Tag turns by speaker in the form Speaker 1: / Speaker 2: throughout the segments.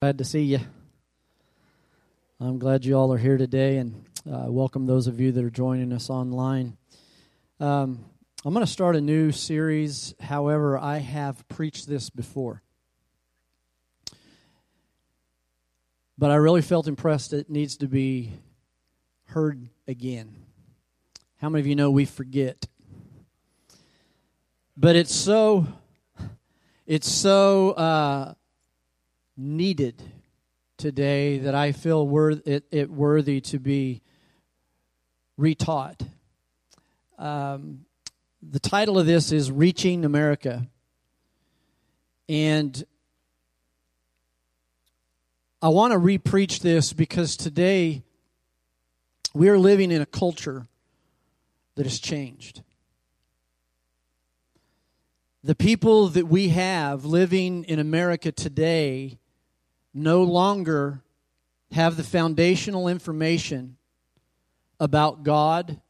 Speaker 1: Glad to see you. I'm glad you all are here today, and uh, welcome those of you that are joining us online. Um, I'm going to start a new series. However, I have preached this before. But I really felt impressed it needs to be heard again. How many of you know we forget? But it's so, it's so uh, needed today that I feel worth, it, it worthy to be retaught. Um, the title of this is Reaching America. And I want to repreach this because today we are living in a culture that has changed. The people that we have living in America today no longer have the foundational information about God,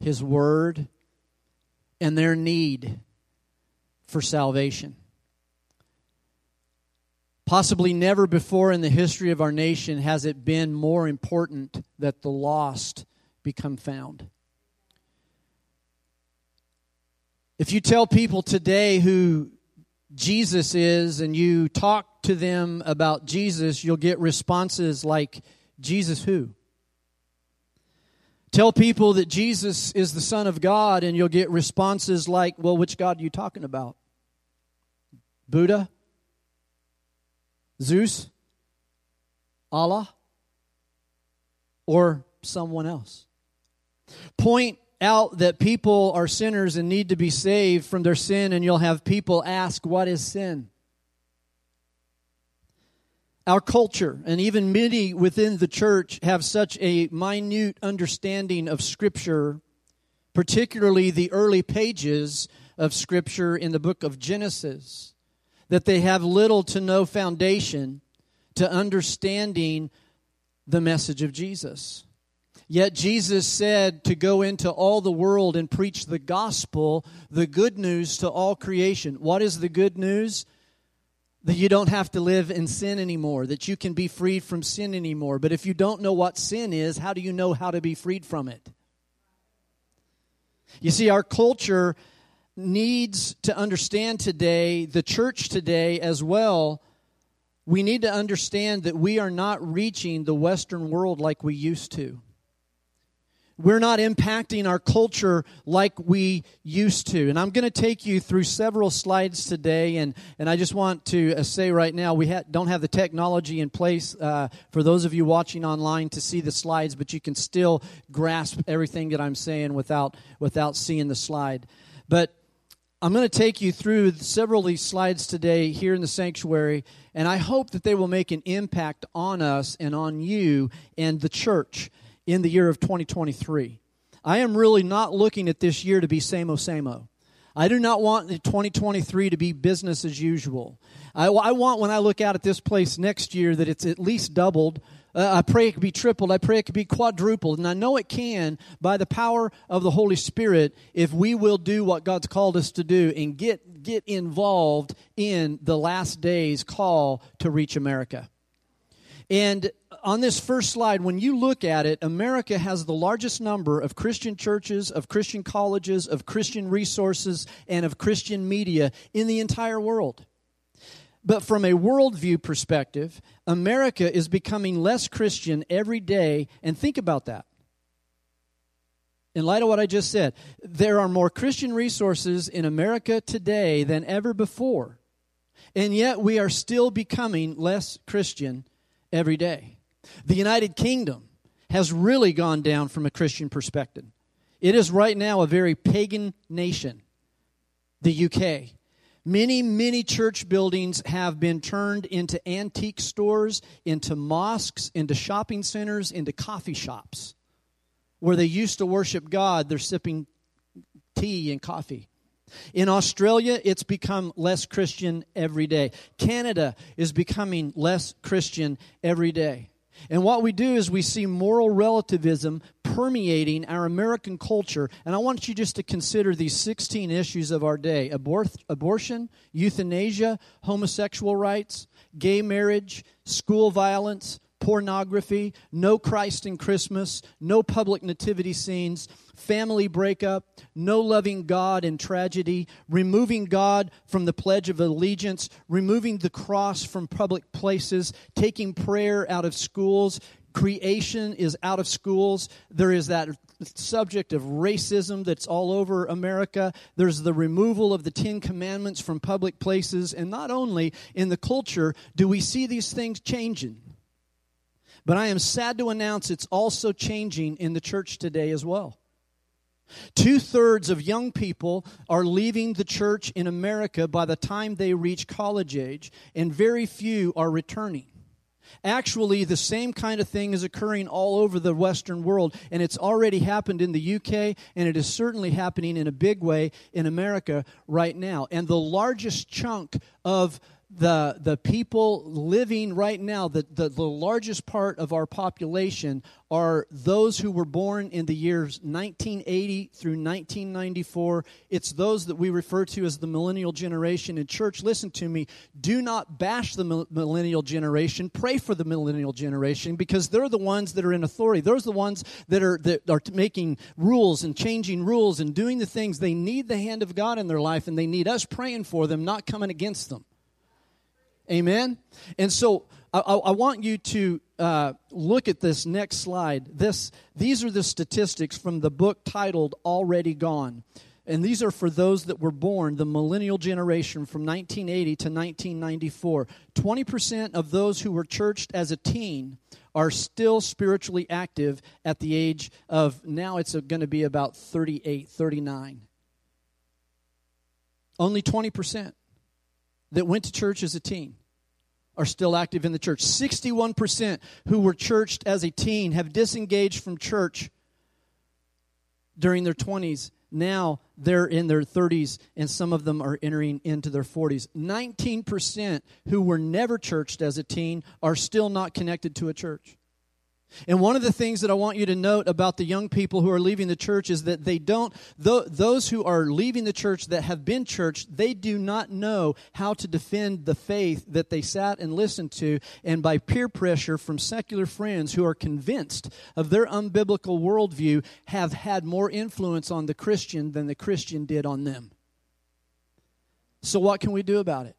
Speaker 1: His Word, and their need for salvation. Possibly never before in the history of our nation has it been more important that the lost become found. If you tell people today who Jesus is and you talk to them about Jesus, you'll get responses like, Jesus who? Tell people that Jesus is the Son of God, and you'll get responses like, well, which God are you talking about? Buddha? Zeus? Allah? Or someone else? Point out that people are sinners and need to be saved from their sin, and you'll have people ask, What is sin? Our culture, and even many within the church, have such a minute understanding of Scripture, particularly the early pages of Scripture in the book of Genesis, that they have little to no foundation to understanding the message of Jesus. Yet Jesus said to go into all the world and preach the gospel, the good news to all creation. What is the good news? That you don't have to live in sin anymore, that you can be freed from sin anymore. But if you don't know what sin is, how do you know how to be freed from it? You see, our culture needs to understand today, the church today as well. We need to understand that we are not reaching the Western world like we used to we're not impacting our culture like we used to. And I'm going to take you through several slides today. And, and I just want to uh, say right now, we ha- don't have the technology in place uh, for those of you watching online to see the slides, but you can still grasp everything that I'm saying without, without seeing the slide. But I'm going to take you through several of these slides today here in the sanctuary, and I hope that they will make an impact on us and on you and the church in the year of 2023. I am really not looking at this year to be same-o, same-o. I do not want 2023 to be business as usual. I, I, want when I look out at this place next year that it's at least doubled. Uh, I pray it could be tripled. I pray it could be quadrupled. And I know it can by the power of the Holy Spirit if we will do what God's called us to do and get, get involved in the last days call to reach America. And on this first slide, when you look at it, America has the largest number of Christian churches, of Christian colleges, of Christian resources, and of Christian media in the entire world. But from a worldview perspective, America is becoming less Christian every day. And think about that. In light of what I just said, there are more Christian resources in America today than ever before. And yet we are still becoming less Christian every day. The United Kingdom has really gone down from a Christian perspective. It is right now a very pagan nation, the UK. Many, many church buildings have been turned into antique stores, into mosques, into shopping centers, into coffee shops. Where they used to worship God, they're sipping tea and coffee. In Australia, it's become less Christian every day. Canada is becoming less Christian every day. And what we do is we see moral relativism permeating our American culture. And I want you just to consider these 16 issues of our day abor- abortion, euthanasia, homosexual rights, gay marriage, school violence, pornography, no Christ in Christmas, no public nativity scenes, family breakup, no loving God in tragedy, removing God from the Pledge of Allegiance, removing the cross from public places, taking prayer out of schools. Creation is out of schools. There is that subject of racism that's all over America. There's the removal of the Ten Commandments from public places. And not only in the culture do we see these things changing, but I am sad to announce it's also changing in the church today as well. Two thirds of young people are leaving the church in America by the time they reach college age, and very few are returning. Actually, the same kind of thing is occurring all over the Western world, and it's already happened in the UK, and it is certainly happening in a big way in America right now. And the largest chunk of the, the people living right now, the, the, the, largest part of our population are those who were born in the years 1980 through 1994. It's those that we refer to as the millennial generation. In church, listen to me, do not bash the millennial generation. Pray for the millennial generation because they're the ones that are in authority. Those are the ones that are, that are making rules and changing rules and doing the things. They need the hand of God in their life and they need us praying for them, not coming against them. Amen? And so I, I want you to uh, look at this next slide. This, these are the statistics from the book titled Already Gone. And these are for those that were born, the millennial generation from 1980 to 1994. 20% of those who were churched as a teen are still spiritually active at the age of, now it's going to be about 38, 39. Only 20% that went to church as a teen are still active in the church. 61% who were churched as a teen have disengaged from church during their 20s. Now they're in their 30s, and some of them are entering into their 40s. 19% who were never churched as a teen are still not connected to a church. And one of the things that I want you to note about the young people who are leaving the church is that they don't, those who are leaving the church that have been church, they do not know how to defend the faith that they sat and listened to. And by peer pressure from secular friends who are convinced of their unbiblical worldview, have had more influence on the Christian than the Christian did on them. So, what can we do about it?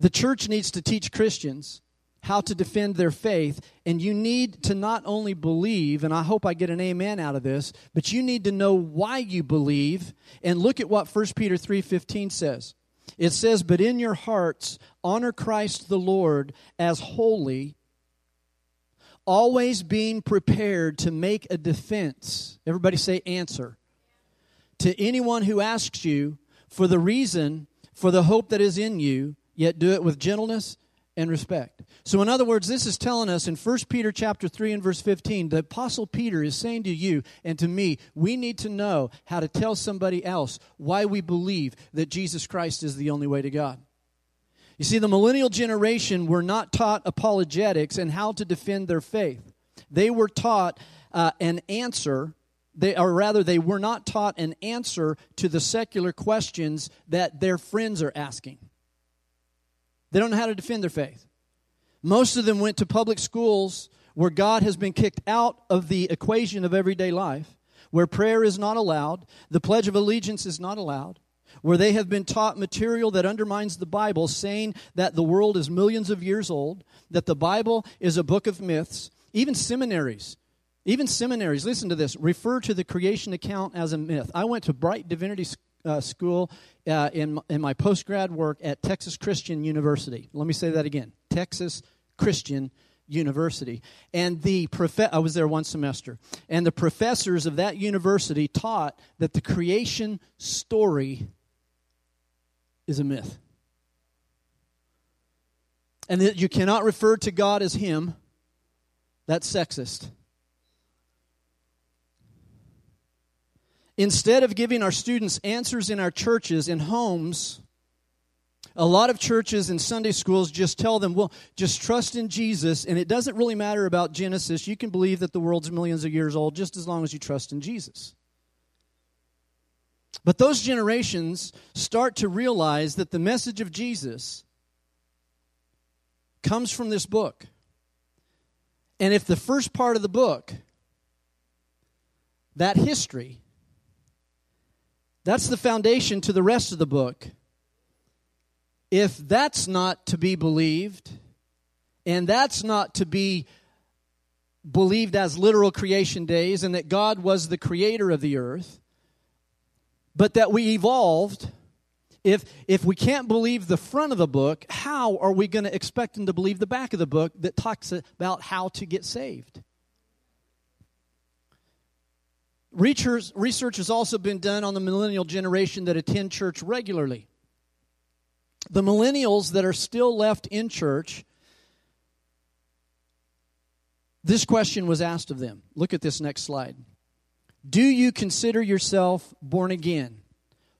Speaker 1: The church needs to teach Christians how to defend their faith. And you need to not only believe, and I hope I get an amen out of this, but you need to know why you believe. And look at what 1 Peter 3:15 says. It says, "But in your hearts honor Christ the Lord as holy, always being prepared to make a defense." Everybody say answer. To anyone who asks you for the reason for the hope that is in you, yet do it with gentleness and respect. So in other words, this is telling us in 1 Peter chapter 3 and verse 15, the apostle Peter is saying to you and to me, we need to know how to tell somebody else why we believe that Jesus Christ is the only way to God. You see, the millennial generation were not taught apologetics and how to defend their faith. They were taught uh, an answer they, or rather, they were not taught an answer to the secular questions that their friends are asking. They don't know how to defend their faith. Most of them went to public schools where God has been kicked out of the equation of everyday life, where prayer is not allowed, the Pledge of Allegiance is not allowed, where they have been taught material that undermines the Bible, saying that the world is millions of years old, that the Bible is a book of myths, even seminaries. Even seminaries, listen to this, refer to the creation account as a myth. I went to Brite Divinity uh, School uh, in, in my post grad work at Texas Christian University. Let me say that again Texas Christian University. And the prof- I was there one semester. And the professors of that university taught that the creation story is a myth. And that you cannot refer to God as Him. That's sexist. Instead of giving our students answers in our churches and homes, A lot of churches and Sunday schools just tell them, well, just trust in Jesus, and it doesn't really matter about Genesis. You can believe that the world's millions of years old just as long as you trust in Jesus. But those generations start to realize that the message of Jesus comes from this book. And if the first part of the book, that history, that's the foundation to the rest of the book. If that's not to be believed, and that's not to be believed as literal creation days, and that God was the creator of the earth, but that we evolved, if, if we can't believe the front of the book, how are we going to expect them to believe the back of the book that talks about how to get saved? Research, research has also been done on the millennial generation that attend church regularly. The millennials that are still left in church, this question was asked of them. Look at this next slide. Do you consider yourself born again?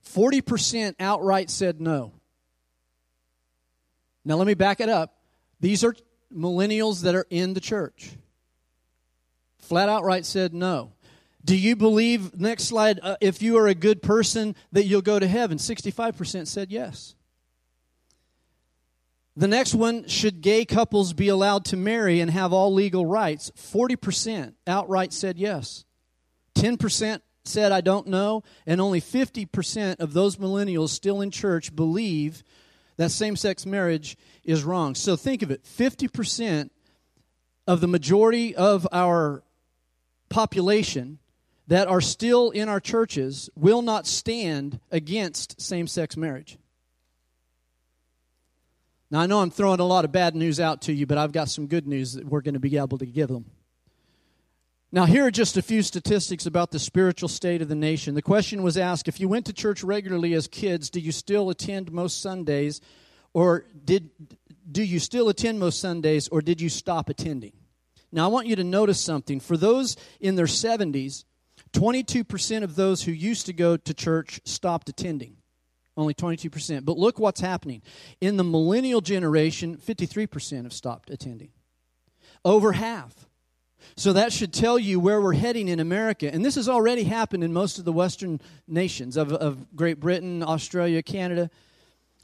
Speaker 1: 40% outright said no. Now, let me back it up. These are millennials that are in the church. Flat outright said no. Do you believe, next slide, uh, if you are a good person, that you'll go to heaven? 65% said yes. The next one, should gay couples be allowed to marry and have all legal rights? 40% outright said yes. 10% said, I don't know. And only 50% of those millennials still in church believe that same sex marriage is wrong. So think of it 50% of the majority of our population that are still in our churches will not stand against same sex marriage. Now, I know I'm throwing a lot of bad news out to you, but I've got some good news that we're going to be able to give them. Now, here are just a few statistics about the spiritual state of the nation. The question was asked if you went to church regularly as kids, do you still attend most Sundays? Or did, do you still attend most Sundays, or did you stop attending? Now, I want you to notice something. For those in their 70s, 22% of those who used to go to church stopped attending. Only 22%. But look what's happening. In the millennial generation, 53% have stopped attending. Over half. So that should tell you where we're heading in America. And this has already happened in most of the Western nations of, of Great Britain, Australia, Canada.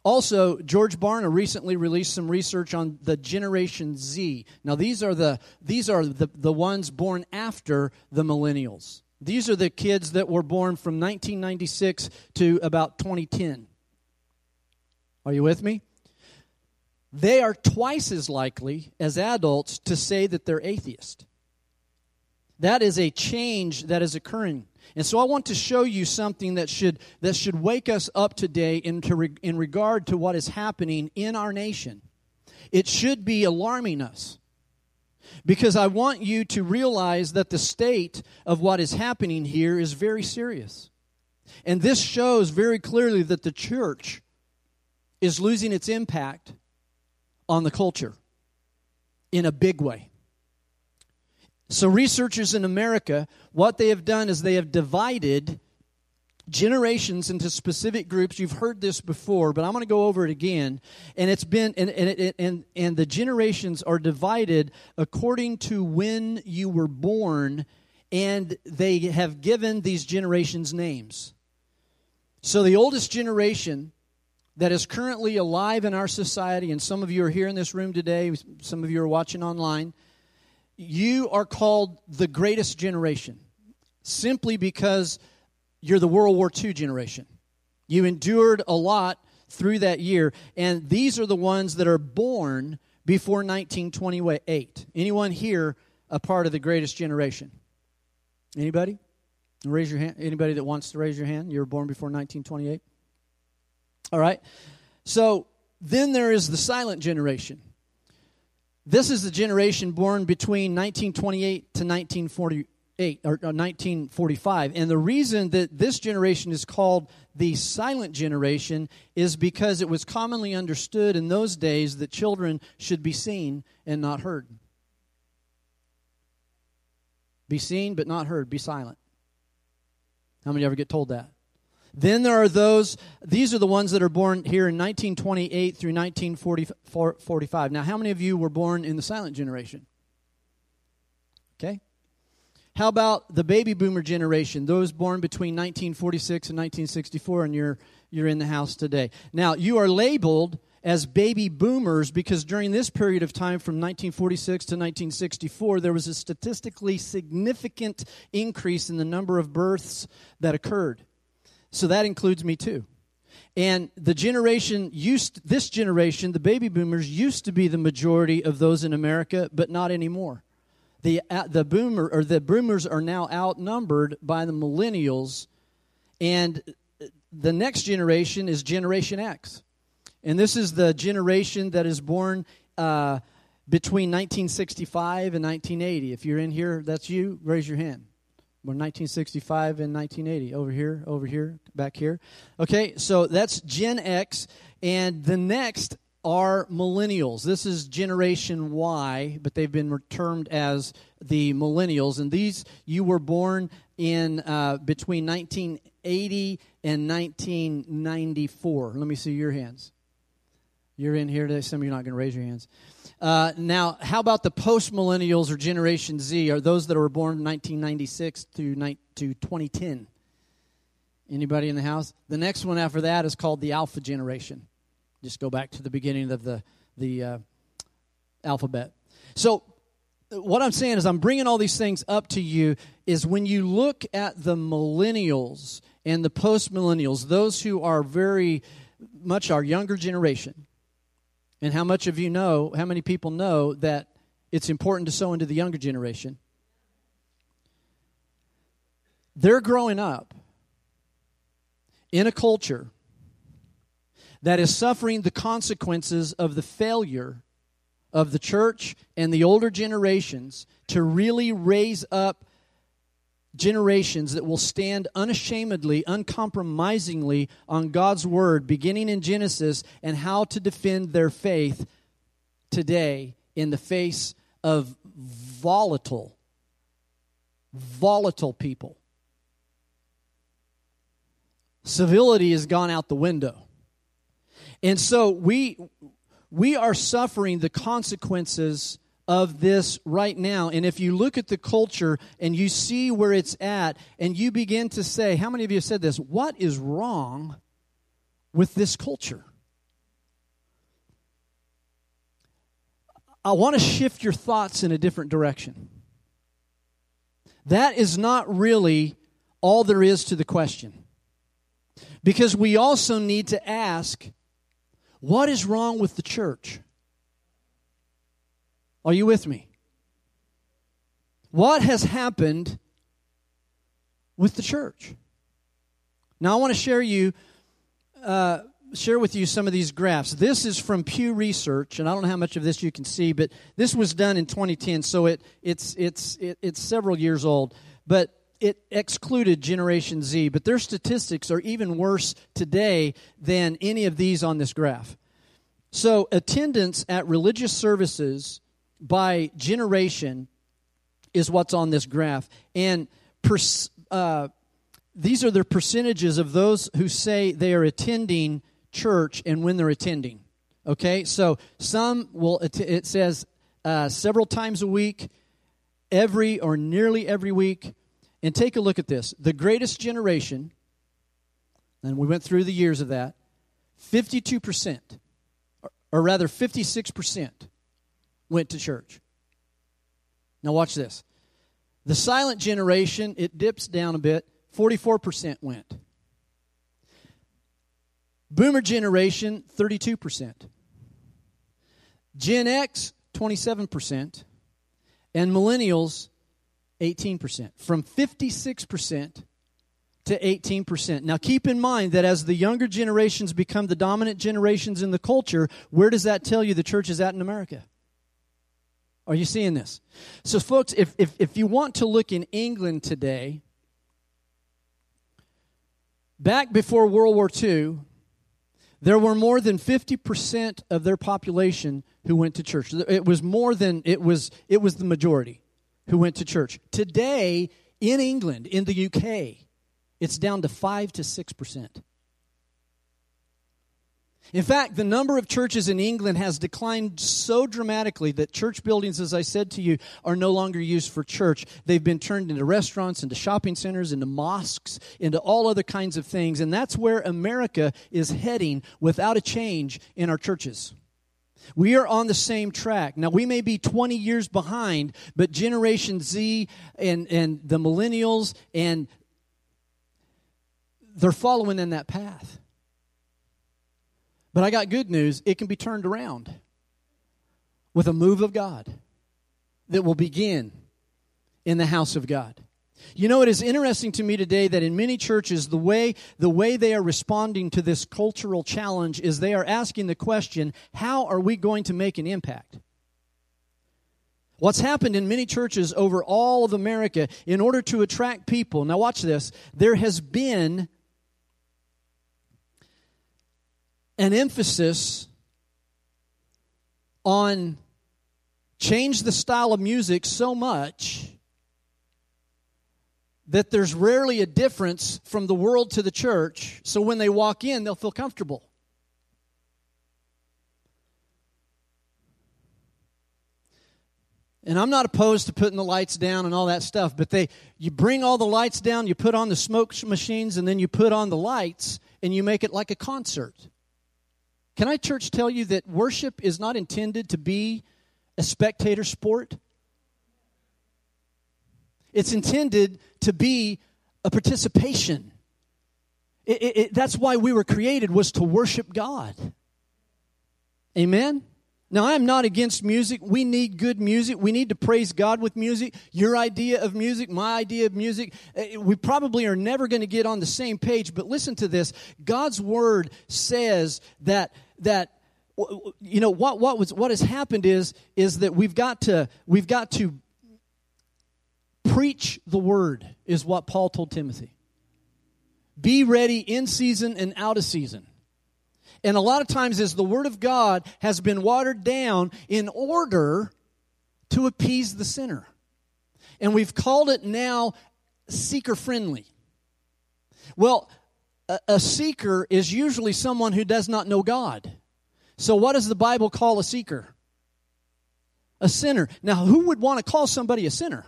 Speaker 1: Also, George Barna recently released some research on the Generation Z. Now, these are the, these are the, the ones born after the millennials. These are the kids that were born from 1996 to about 2010. Are you with me? They are twice as likely as adults to say that they're atheist. That is a change that is occurring. And so I want to show you something that should, that should wake us up today in, to re, in regard to what is happening in our nation. It should be alarming us because I want you to realize that the state of what is happening here is very serious. And this shows very clearly that the church is losing its impact on the culture in a big way. So, researchers in America, what they have done is they have divided generations into specific groups. You've heard this before, but I'm going to go over it again. And it's been and and and and the generations are divided according to when you were born, and they have given these generations names. So the oldest generation that is currently alive in our society, and some of you are here in this room today, some of you are watching online, you are called the greatest generation simply because you're the World War II generation. You endured a lot through that year, and these are the ones that are born before 1928. Anyone here a part of the greatest generation? Anybody? Raise your hand. Anybody that wants to raise your hand? You were born before 1928? All right. So then there is the silent generation. This is the generation born between 1928 to 1940, 8 or 1945 and the reason that this generation is called the silent generation is because it was commonly understood in those days that children should be seen and not heard be seen but not heard be silent how many ever get told that Then there are those, these are the ones that are born here in 1928 through 1945. Now, how many of you were born in the silent generation? Okay. How about the baby boomer generation, those born between 1946 and 1964, and you're, you're in the house today? Now, you are labeled as baby boomers because during this period of time from 1946 to 1964 there was a statistically significant increase in the number of births that occurred. So that includes me too. And the generation used this generation the baby boomers used to be the majority of those in america but not anymore the, uh, the boomer or the boomers are now outnumbered by the millennials and the next generation is generation x and this is the generation that is born uh, between 1965 and 1980. If you're in here, that's you, raise your hand. Born 1965 and 1980. Over here, over here, back here. Okay, so that's Gen X. And the next are millennials. This is Generation Y, but they've been termed as the millennials. And these, you were born in uh, between 1980 and 1994. Let me see your hands. You're in here today. Some of you are not going to raise your hands. Uh, now, how about the post millennials or Generation Z? Are those that were born 1996 to, to 2010? Anybody in the house? The next one after that is called the Alpha generation. Just go back to the beginning of the the uh, alphabet. So, what I'm saying is, I'm bringing all these things up to you. Is when you look at the millennials and the post millennials, those who are very much our younger generation, and how much of you know, how many people know that it's important to sow into the younger generation? They're growing up in a culture that is suffering the consequences of the failure of the church and the older generations to really raise up generations that will stand unashamedly, uncompromisingly on God's word, beginning in Genesis, and how to defend their faith today in the face of volatile, volatile people. Civility has gone out the window. And so we we are suffering the consequences of this right now. And if you look at the culture and you see where it's at, and you begin to say, How many of you have said this? What is wrong with this culture? I want to shift your thoughts in a different direction. That is not really all there is to the question. Because we also need to ask what is wrong with the church? Are you with me? What has happened with the church? Now, I want to share you, uh, share with you some of these graphs. This is from Pew Research, and I don't know how much of this you can see, but this was done in 2010, so it, it's it's it, it's several years old. But it excluded Generation Z, but their statistics are even worse today than any of these on this graph. So, attendance at religious services by generation is what's on this graph. And uh, these are the percentages of those who say they are attending church and when they're attending. Okay, so some will, it says uh, several times a week, every or nearly every week. And take a look at this. The greatest generation, and we went through the years of that, 52%, or rather 56% went to church. Now, watch this. The silent generation, it dips down a bit. 44% went. Boomer generation, 32%. Gen X, 27%. And millennials, 18%. From 56% to 18%. Now, keep in mind that as the younger generations become the dominant generations in the culture, where does that tell you the church is at in America? Are you seeing this? So, folks, if, if, if you want to look in England today, back before World War II, there were more than 50% of their population who went to church. It was more than, it was, it was the majority who went to church. Today, in England, in the UK, it's down to 5 to 6%. In fact, the number of churches in England has declined so dramatically that church buildings, as I said to you, are no longer used for church. They've been turned into restaurants, into shopping centers, into mosques, into all other kinds of things. And that's where America is heading without a change in our churches. We are on the same track. Now, we may be 20 years behind, but Generation Z and, and the millennials, and they're following in that path. But I got good news it can be turned around with a move of God that will begin in the house of God. You know, it is interesting to me today that in many churches, the way, the way they are responding to this cultural challenge is they are asking the question how are we going to make an impact? What's happened in many churches over all of America in order to attract people, now watch this, there has been an emphasis on change the style of music so much that there's rarely a difference from the world to the church, so when they walk in, they'll feel comfortable. And I'm not opposed to putting the lights down and all that stuff, but they you bring all the lights down, you put on the smoke machines and then you put on the lights and you make it like a concert. Can I, church, tell you that worship is not intended to be a spectator sport? It's intended to be a participation. It, it, it, that's why we were created was to worship God. Amen. Now, I'm not against music. We need good music. We need to praise God with music. Your idea of music, my idea of music, eh, we probably are never going to get on the same page. But listen to this God's word says that that you know what what was what has happened is is that we've got to we've got to preach the word is what Paul told Timothy. Be ready in season and out of season. And a lot of times as the word of God has been watered down in order to appease the sinner. And we've called it now seeker friendly. Well, a, a seeker is usually someone who does not know God. So, what does the Bible call a seeker? A sinner. Now, who would want to call somebody a sinner?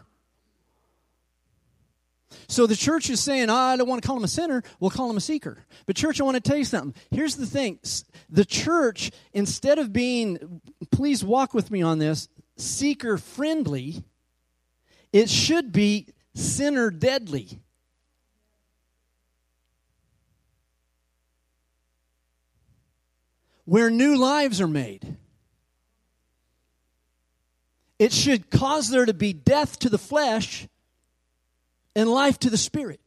Speaker 1: So the church is saying, oh, I don't want to call him a sinner, we'll call him a seeker. But, church, I want to tell you something. Here's the thing the church, instead of being, please walk with me on this, seeker friendly, it should be sinner deadly. where new lives are made. It should cause there to be death to the flesh and life to the spirit.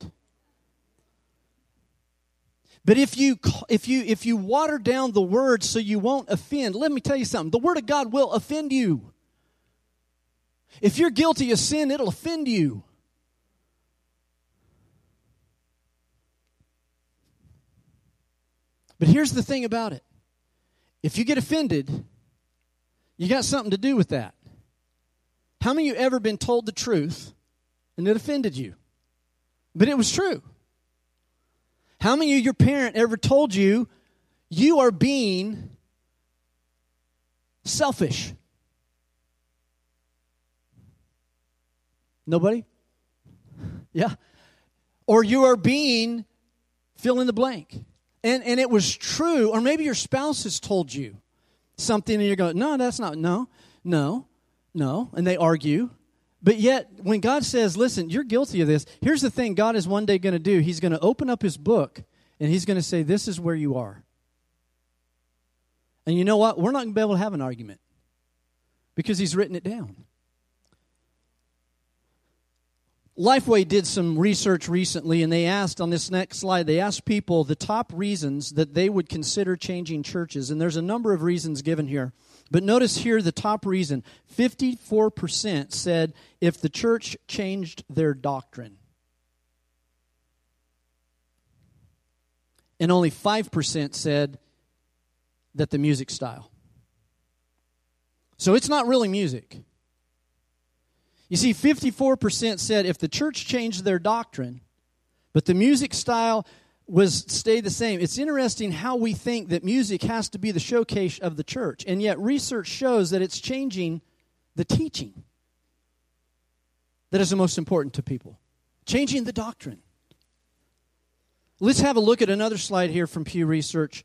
Speaker 1: But if you if you if you water down the word so you won't offend, let me tell you something. The word of God will offend you. If you're guilty of sin, it'll offend you. But here's the thing about it. If you get offended, you got something to do with that. How many of you ever been told the truth and it offended you? But it was true. How many of your parent ever told you you are being selfish? Nobody? Yeah. Or you are being fill in the blank and, and it was true, or maybe your spouse has told you something and you're going, no, that's not, no, no, no. And they argue. But yet, when God says, listen, you're guilty of this, here's the thing God is one day going to do. He's going to open up his book and he's going to say, this is where you are. And you know what? We're not going to be able to have an argument because he's written it down. Lifeway did some research recently, and they asked on this next slide, they asked people the top reasons that they would consider changing churches. And there's a number of reasons given here. But notice here the top reason 54% said if the church changed their doctrine. And only 5% said that the music style. So it's not really music. You see, 54% said if the church changed their doctrine, But the music style was stay the same. It's interesting how we think that music has to be the showcase of the church, and yet research shows that it's changing the teaching that is the most important to people. Changing the doctrine. Let's have a look at another slide here from Pew Research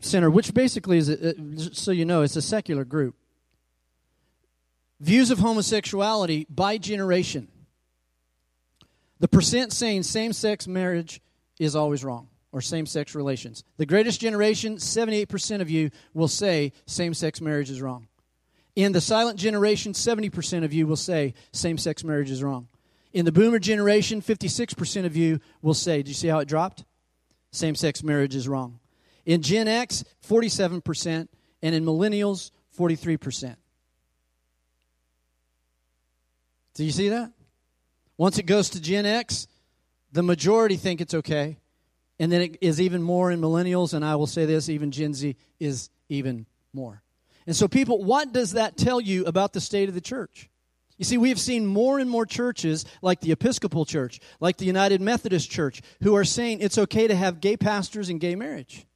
Speaker 1: Center, which basically is, a, so you know, it's a secular group. Views of homosexuality by generation. The percent saying same sex marriage is always wrong or same sex relations. The greatest generation, 78% of you will say same sex marriage is wrong. In the silent generation, 70% of you will say same sex marriage is wrong. In the boomer generation, 56% of you will say, do you see how it dropped? Same sex marriage is wrong. In Gen X, 47%, and in millennials, 43%. Do you see that? Once it goes to Gen X, the majority think it's okay. And then it is even more in millennials, and I will say this, even Gen Z is even more. And so, people, what does that tell you about the state of the church? You see, we have seen more and more churches, like the Episcopal Church, like the United Methodist Church, who are saying it's okay to have gay pastors and gay marriage.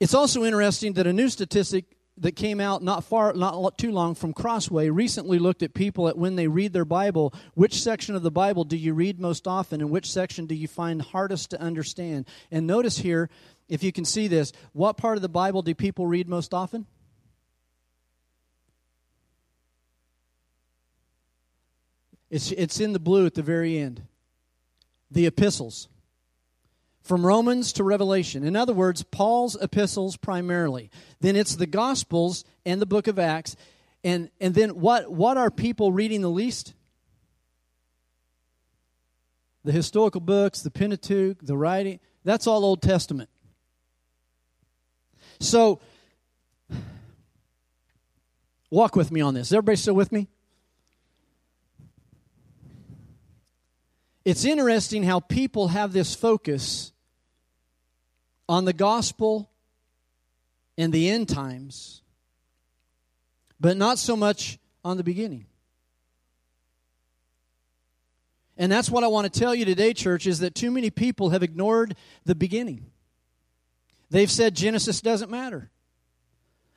Speaker 1: It's also interesting that a new statistic that came out not far not too long from crossway recently looked at people at when they read their bible which section of the bible do you read most often and which section do you find hardest to understand? And notice here if you can see this what part of the bible do people read most often? It's, it's in the blue at the very end. The epistles from Romans to Revelation. In other words, Paul's epistles primarily. Then it's the Gospels and the book of Acts. And, and then what, what are people reading the least? The historical books, the Pentateuch, the writing. That's all Old Testament. So, walk with me on this. Is everybody still with me? It's interesting how people have this focus on the gospel and the end times, but not so much on the beginning. And that's what I want to tell you today, church, is that too many people have ignored the beginning. They've said Genesis doesn't matter.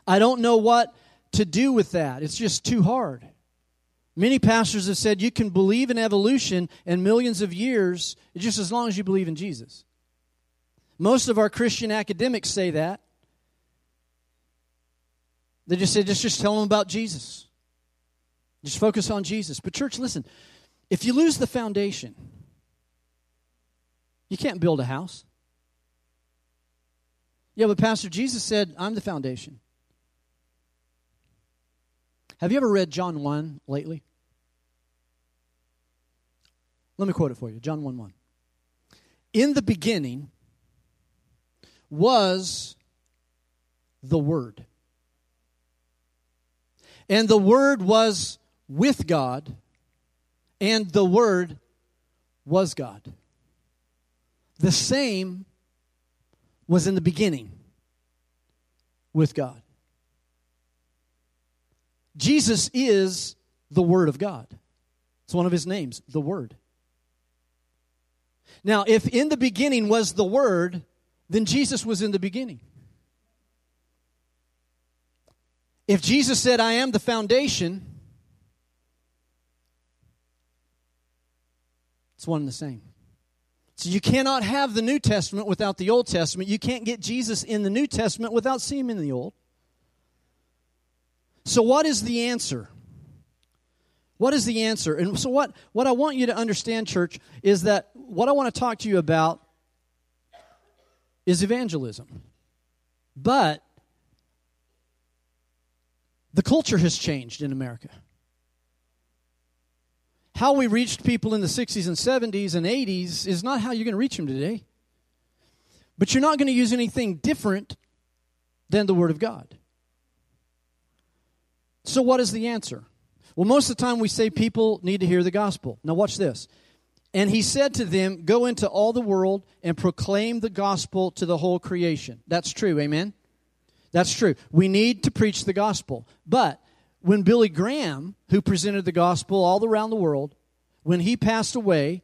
Speaker 1: I don't know what to do with that. It's just too hard. Many pastors have said you can believe in evolution and millions of years just as long as you believe in Jesus. Most of our Christian academics say that. They just say, just, just tell them about Jesus. Just focus on Jesus. But, church, listen, if you lose the foundation, you can't build a house. Yeah, but Pastor Jesus said, I'm the foundation. Have you ever read John 1 lately? Let me quote it for you John 1 1. In the beginning was the Word. And the Word was with God, and the Word was God. The same was in the beginning with God. Jesus is the Word of God. It's one of his names, the Word. Now, if in the beginning was the Word, then Jesus was in the beginning. If Jesus said, I am the foundation, it's one and the same. So you cannot have the New Testament without the Old Testament. You can't get Jesus in the New Testament without seeing him in the Old. So, what is the answer? What is the answer? And so, what, what I want you to understand, church, is that what I want to talk to you about is evangelism. But the culture has changed in America. How we reached people in the 60s and 70s and 80s is not how you're going to reach them today. But you're not going to use anything different than the Word of God. So, what is the answer? Well, most of the time we say people need to hear the gospel. Now, watch this. And he said to them, Go into all the world and proclaim the gospel to the whole creation. That's true, amen? That's true. We need to preach the gospel. But when Billy Graham, who presented the gospel all around the world, when he passed away,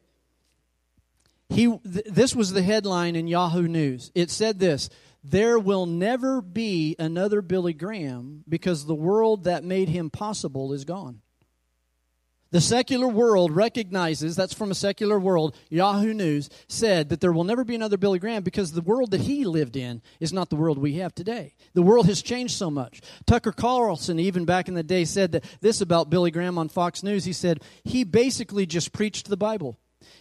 Speaker 1: he th- this was the headline in Yahoo News. It said this, there will never be another Billy Graham because the world that made him possible is gone. The secular world recognizes, that's from a secular world, Yahoo News said that there will never be another Billy Graham because the world that he lived in is not the world we have today. The world has changed so much. Tucker Carlson, even back in the day, said that this about Billy Graham on Fox News. He said he basically just preached the Bible.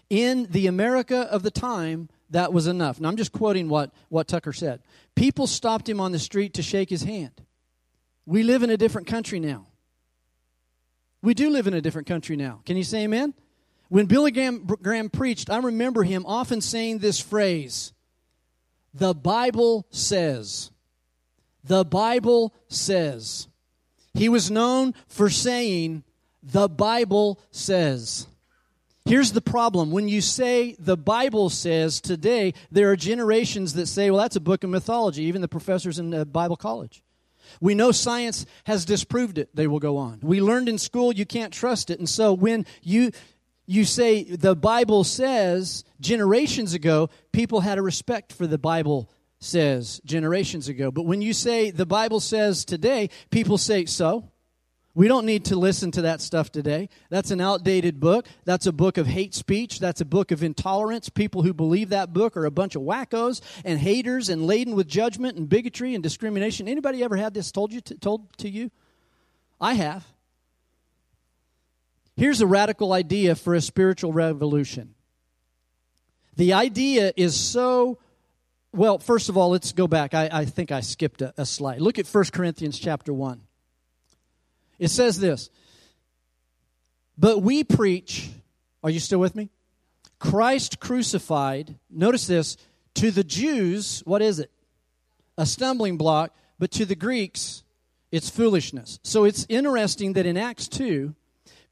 Speaker 1: In the America of the time, that was enough. Now, I'm just quoting what, what Tucker said. People stopped him on the street to shake his hand. We live in a different country now. We do live in a different country now. Can you say amen? When Billy Graham, Graham preached, I remember him often saying this phrase The Bible says. The Bible says. He was known for saying, The Bible says. Here's the problem. When you say the Bible says today, there are generations that say, well, that's a book of mythology, even the professors in Bible college. We know science has disproved it, they will go on. We learned in school you can't trust it. And so when you you say the Bible says generations ago, people had a respect for the Bible says generations ago. But when you say the Bible says today, people say so. We don't need to listen to that stuff today. That's an outdated book. That's a book of hate speech. That's a book of intolerance. People who believe that book are a bunch of wackos and haters and laden with judgment and bigotry and discrimination. Anybody ever had this told you to, told to you? I have. Here's a radical idea for a spiritual revolution. The idea is so well, first of all, let's go back. I, I think I skipped a, a slide. Look at 1 Corinthians chapter 1. It says this But we preach, are you still with me? Christ crucified, notice this, to the Jews, what is it? A stumbling block, but to the Greeks, it's foolishness. So it's interesting that in Acts 2,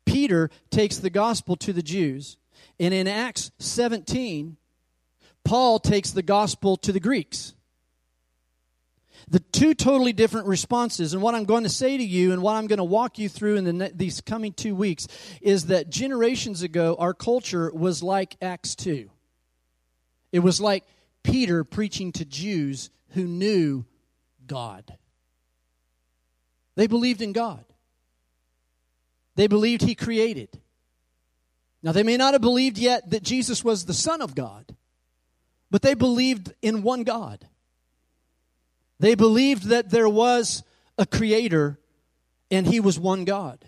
Speaker 1: Peter takes the gospel to the Jews, and in Acts 17, Paul takes the gospel to the Greeks the two totally different responses. And what I'm going to say to you and what I'm going to walk you through in the, these coming two weeks is that generations ago, our culture was like Acts 2. It was like Peter preaching to Jews who knew God. They believed in God, they believed He created. Now, they may not have believed yet that Jesus was the Son of God, but they believed in one God. They believed that there was a creator and he was one God.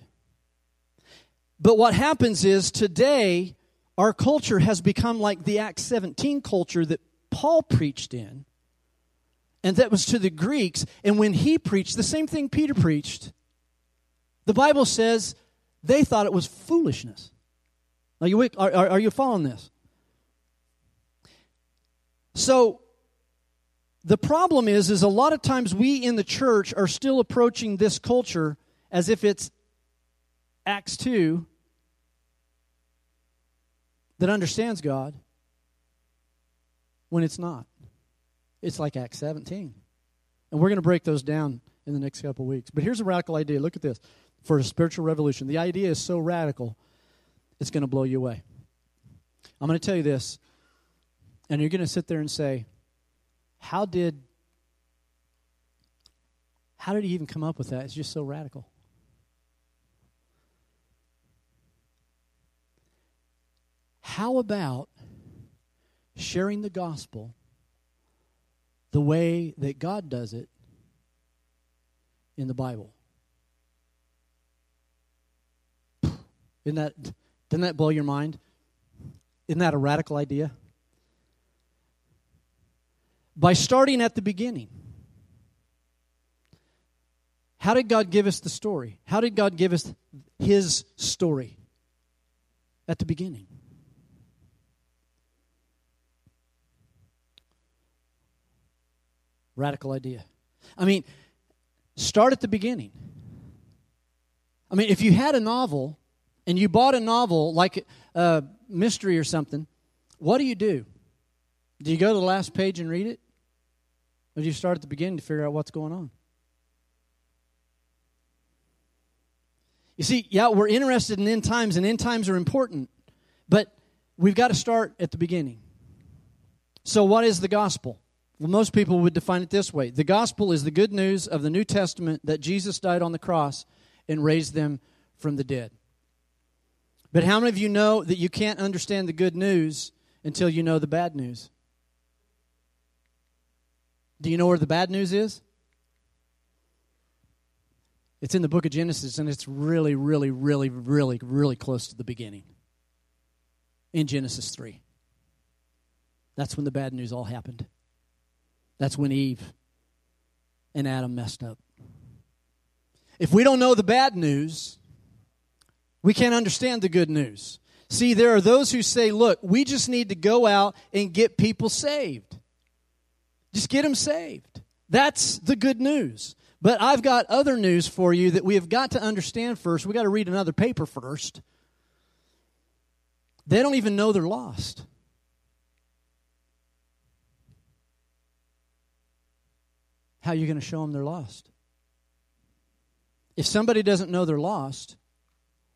Speaker 1: But what happens is today, our culture has become like the Acts 17 culture that Paul preached in, and that was to the Greeks. And when he preached, the same thing Peter preached, the Bible says they thought it was foolishness. Are you, are, are you following this? So the problem is is a lot of times we in the church are still approaching this culture as if it's Acts 2 that understands God when it's not. It's like Acts 17. And we're going to break those down in the next couple weeks. But here's a radical idea. Look at this. For a spiritual revolution, the idea is so radical, it's going to blow you away. I'm going to tell you this, and you're going to sit there and say, how did how did he even come up with that? It's just so radical. How about sharing the gospel the way that God does it in the Bible? Isn't that, doesn't that blow your mind? Isn't that a radical idea? By starting at the beginning. How did God give us the story? How did God give us His story? At the beginning. Radical idea. I mean, start at the beginning. I mean, if you had a novel and you bought a novel like a mystery or something, what do you do? Do you go to the last page and read it? Or do you start at the beginning to figure out what's going on? You see, yeah, we're interested in end times, and end times are important. But we've got to start at the beginning. So, what is the gospel? Well, most people would define it this way The gospel is the good news of the New Testament that Jesus died on the cross and raised them from the dead. But how many of you know that you can't understand the good news until you know the bad news? Do you know where the bad news is? It's in the book of Genesis, and it's really, really, really, really, really close to the beginning. In Genesis 3. That's when the bad news all happened. That's when Eve and Adam messed up. If we don't know the bad news, we can't understand the good news. See, there are those who say, look, we just need to go out and get people saved. Just get them saved. That's the good news. But I've got other news for you that we have got to understand first. We've got to read another paper first. They don't even know they're lost. How are you going to show them they're lost? If somebody doesn't know they're lost,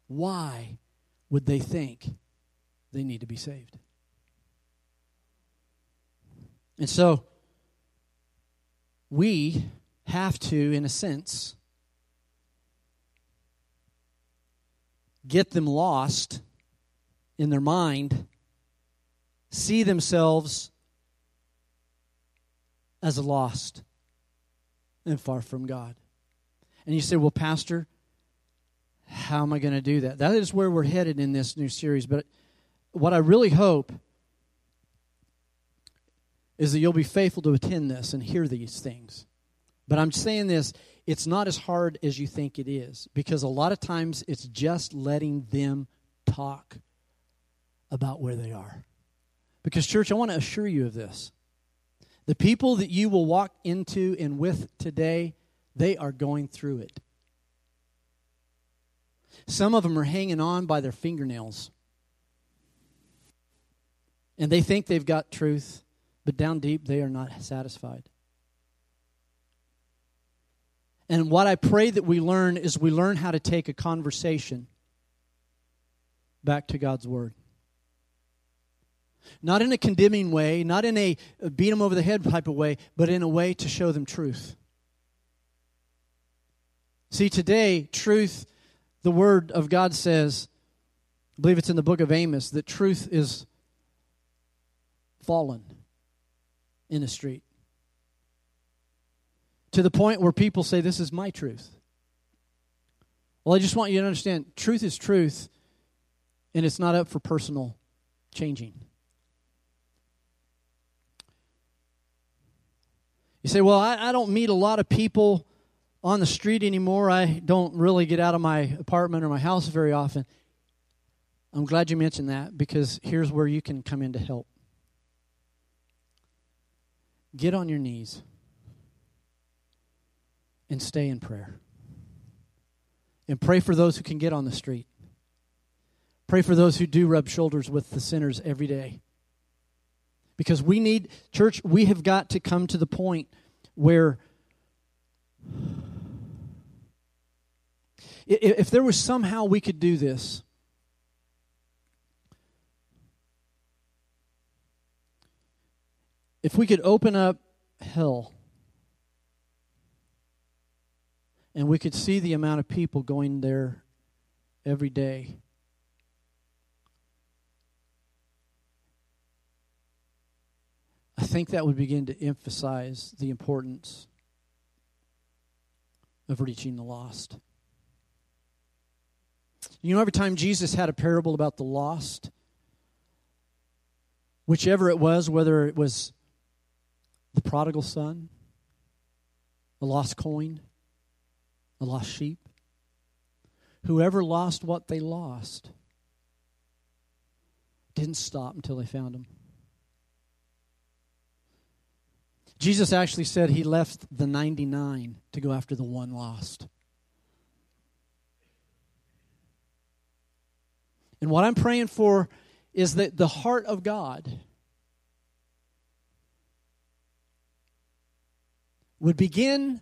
Speaker 1: why would they think they need to be saved? And so, we have to, in a sense, get them lost in their mind, see themselves as lost and far from God. And you say, Well, Pastor, how am I going to do that? That is where we're headed in this new series. But what I really hope is that you'll be faithful to attend this and hear these things. But I'm saying this, it's not as hard as you think it is because a lot of times it's just letting them talk about where they are. Because, church, I want to assure you of this. The people that you will walk into and with today, they are going through it. Some of them are hanging on by their fingernails. And they think they've got truth, but down deep, they are not satisfied. And what I pray that we learn is we learn how to take a conversation back to God's Word. Not in a condemning way, not in a beat them over the head type of way, but in a way to show them truth. See, today, truth, the Word of God says, I believe it's in the book of Amos, that truth is fallen in the street. To the point where people say, This is my truth. Well, I just want you to understand truth is truth, and it's not up for personal changing. You say, Well, I, I don't meet a lot of people on the street anymore. I don't really get out of my apartment or my house very often. I'm glad you mentioned that because here's where you can come in to help. Get on your knees and stay in prayer. And pray for those who can get on the street. Pray for those who do rub shoulders with the sinners every day. Because we need, church, we have got to come to the point where if there was somehow we could do this, if we could open up hell and we could see the amount of people going there every day I think that would begin to emphasize the importance of reaching the lost. You know, every time Jesus had a parable about the lost, whichever it was, whether it was the prodigal son, a lost coin, a lost sheep, whoever lost what they lost didn't stop until they found him. Jesus actually said he left the 99 to go after the one lost. And what I'm praying for is that the heart of God would begin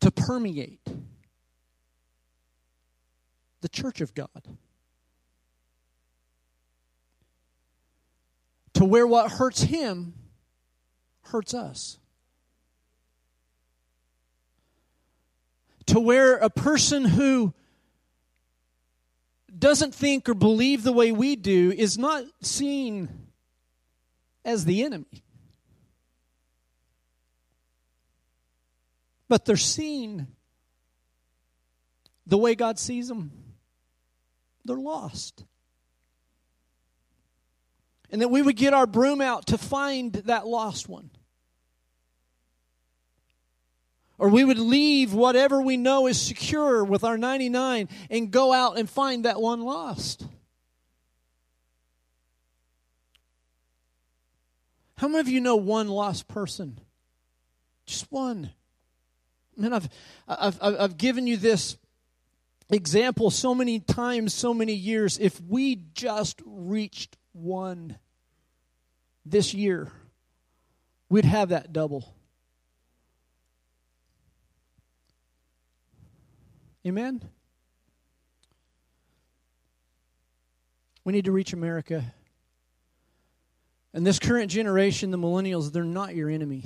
Speaker 1: to permeate the church of God. To where what hurts him hurts us. To where a person who doesn't think or believe the way we do is not seen as the enemy But they're seen the way God sees them. They're lost. And that we would get our broom out to find that lost one. Or we would leave whatever we know is secure with our 99 and go out and find that one lost. How many of you know one lost person? Just one. Man, I've, I've, I've given you this example so many times, so many years. If we just reached one this year, we'd have that double. Amen? We need to reach America. And this current generation, the millennials, they're not your enemy.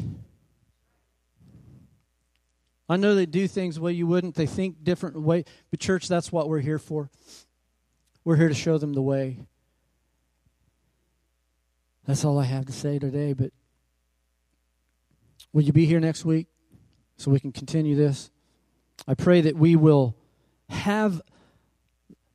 Speaker 1: I know they do things the way you wouldn't. They think different way. But church, that's what we're here for. We're here to show them the way. That's all I have to say today, but will you be here next week so we can continue this? I pray that we will have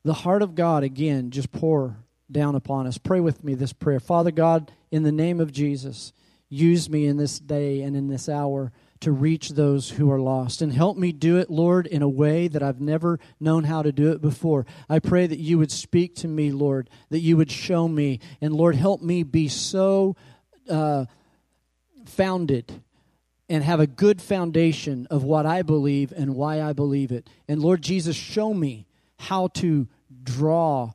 Speaker 1: the heart of God again just pour down upon us. Pray with me this prayer. Father God, in the name of Jesus, use me in this day and in this hour to reach those who are lost. And help me do it, Lord, in a way that I've never known how to do it before. I pray that you would speak to me, Lord, that you would show me. And Lord, help me be so uh, founded and have a good foundation of what I believe and why I believe it. And Lord Jesus, show me how to draw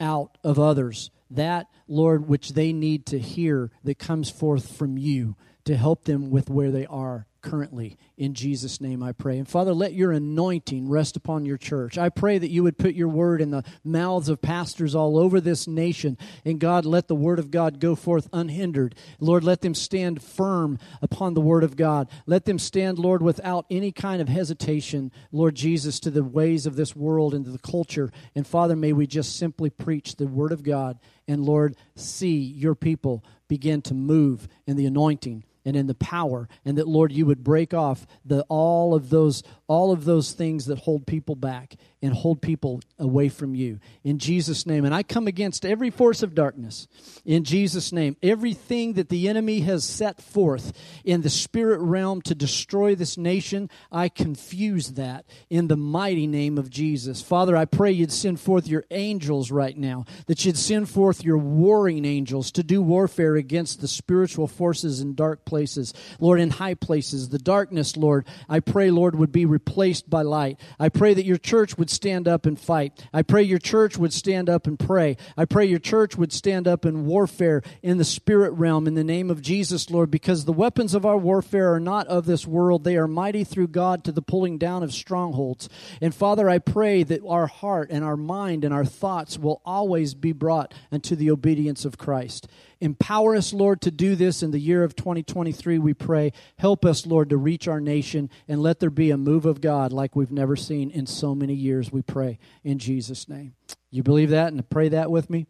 Speaker 1: out of others that, Lord, which they need to hear that comes forth from you to help them with where they are currently. In Jesus' name I pray. And Father, let your anointing rest upon your church. I pray that you would put your word in the mouths of pastors all over this nation. And God, let the word of God go forth unhindered. Lord, let them stand firm upon the word of God. Let them stand, Lord, without any kind of hesitation, Lord Jesus, to the ways of this world and to the culture. And Father, may we just simply preach the word of God. And Lord, see your people begin to move in the anointing and in the power and that lord you would break off the all of those all of those things that hold people back and hold people away from you. In jesus name. And i come against every force of darkness. In jesus name. Everything that the enemy has set forth in the spirit realm to destroy this nation i confuse that in the mighty name of jesus. Father i pray you'd send forth your angels right now that you'd send forth your warring angels to do warfare against the spiritual forces in dark places, Lord, in high places. The darkness, Lord, I pray, Lord, would be replaced by light. I pray that your church would stand up and fight. I pray your church would stand up and pray. I pray your church would stand up in warfare in the spirit realm in the name of Jesus, Lord, because the weapons of our warfare are not of this world. They are mighty through God to the pulling down of strongholds. And Father, I pray that our heart and our mind and our thoughts will always be brought unto the obedience of Christ. Empower us, Lord, to do this in the year of 2023, we pray. Help us, Lord, to reach our nation and let there be a move of God like we've never seen in so many years, we pray. In Jesus' name. You believe that and pray that with me?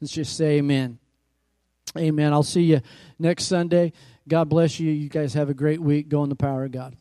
Speaker 1: Let's just say amen. Amen. I'll see you next Sunday. God bless you. You guys have a great week. Go in the power of God.